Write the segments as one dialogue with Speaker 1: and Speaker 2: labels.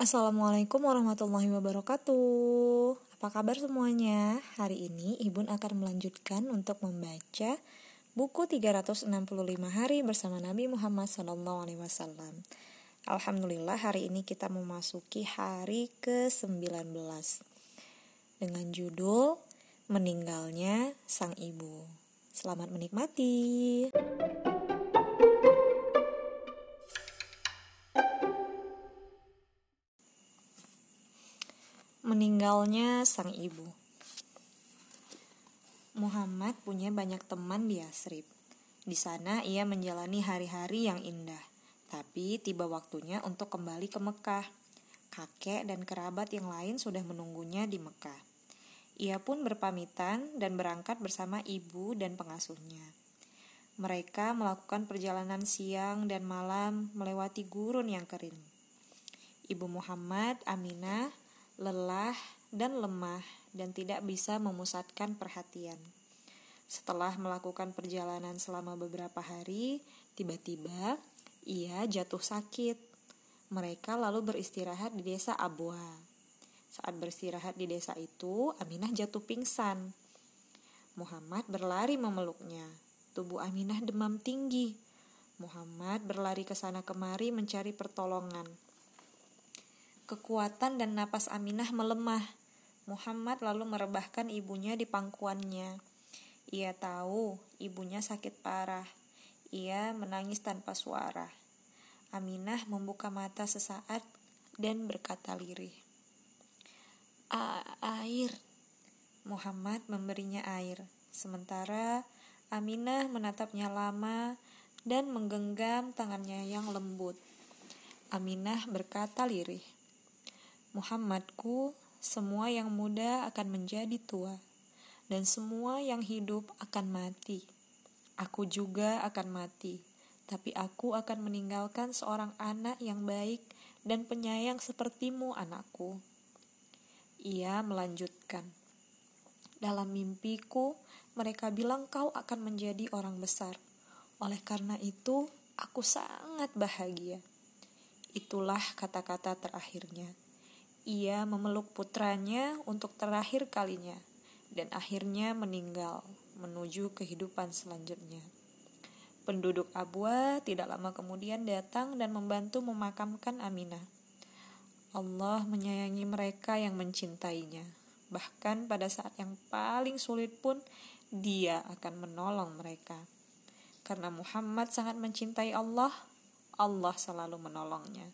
Speaker 1: Assalamualaikum warahmatullahi wabarakatuh. Apa kabar semuanya? Hari ini Ibun akan melanjutkan untuk membaca buku 365 hari bersama Nabi Muhammad SAW. Alhamdulillah hari ini kita memasuki hari ke-19 dengan judul Meninggalnya Sang Ibu. Selamat menikmati. Meninggalnya sang ibu. Muhammad punya banyak teman di Yasrib. Di sana ia menjalani hari-hari yang indah. Tapi tiba waktunya untuk kembali ke Mekah. Kakek dan kerabat yang lain sudah menunggunya di Mekah. Ia pun berpamitan dan berangkat bersama ibu dan pengasuhnya. Mereka melakukan perjalanan siang dan malam melewati gurun yang kering. Ibu Muhammad, Aminah, lelah dan lemah dan tidak bisa memusatkan perhatian. Setelah melakukan perjalanan selama beberapa hari, tiba-tiba ia jatuh sakit. Mereka lalu beristirahat di desa Abwa. Saat beristirahat di desa itu, Aminah jatuh pingsan. Muhammad berlari memeluknya. Tubuh Aminah demam tinggi. Muhammad berlari ke sana kemari mencari pertolongan. Kekuatan dan napas Aminah melemah. Muhammad lalu merebahkan ibunya di pangkuannya. Ia tahu ibunya sakit parah. Ia menangis tanpa suara. Aminah membuka mata sesaat dan berkata lirih. air. Muhammad memberinya air. Sementara Aminah menatapnya lama dan menggenggam tangannya yang lembut. Aminah berkata lirih. Muhammadku, semua yang muda akan menjadi tua, dan semua yang hidup akan mati. Aku juga akan mati, tapi aku akan meninggalkan seorang anak yang baik dan penyayang sepertimu, anakku. Ia melanjutkan, "Dalam mimpiku, mereka bilang kau akan menjadi orang besar. Oleh karena itu, aku sangat bahagia." Itulah kata-kata terakhirnya ia memeluk putranya untuk terakhir kalinya dan akhirnya meninggal menuju kehidupan selanjutnya. Penduduk Abwa tidak lama kemudian datang dan membantu memakamkan Aminah. Allah menyayangi mereka yang mencintainya. Bahkan pada saat yang paling sulit pun dia akan menolong mereka. Karena Muhammad sangat mencintai Allah, Allah selalu menolongnya.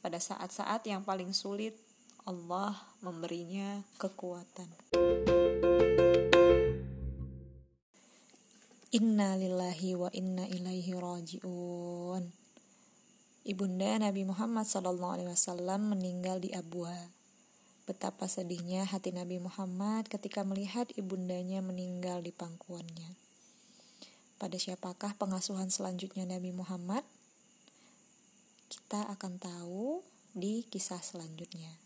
Speaker 1: Pada saat-saat yang paling sulit, Allah memberinya kekuatan. Inna lillahi wa inna ilaihi rajiun. Ibunda Nabi Muhammad SAW meninggal di Abwa. Betapa sedihnya hati Nabi Muhammad ketika melihat ibundanya meninggal di pangkuannya. Pada siapakah pengasuhan selanjutnya Nabi Muhammad? Kita akan tahu di kisah selanjutnya.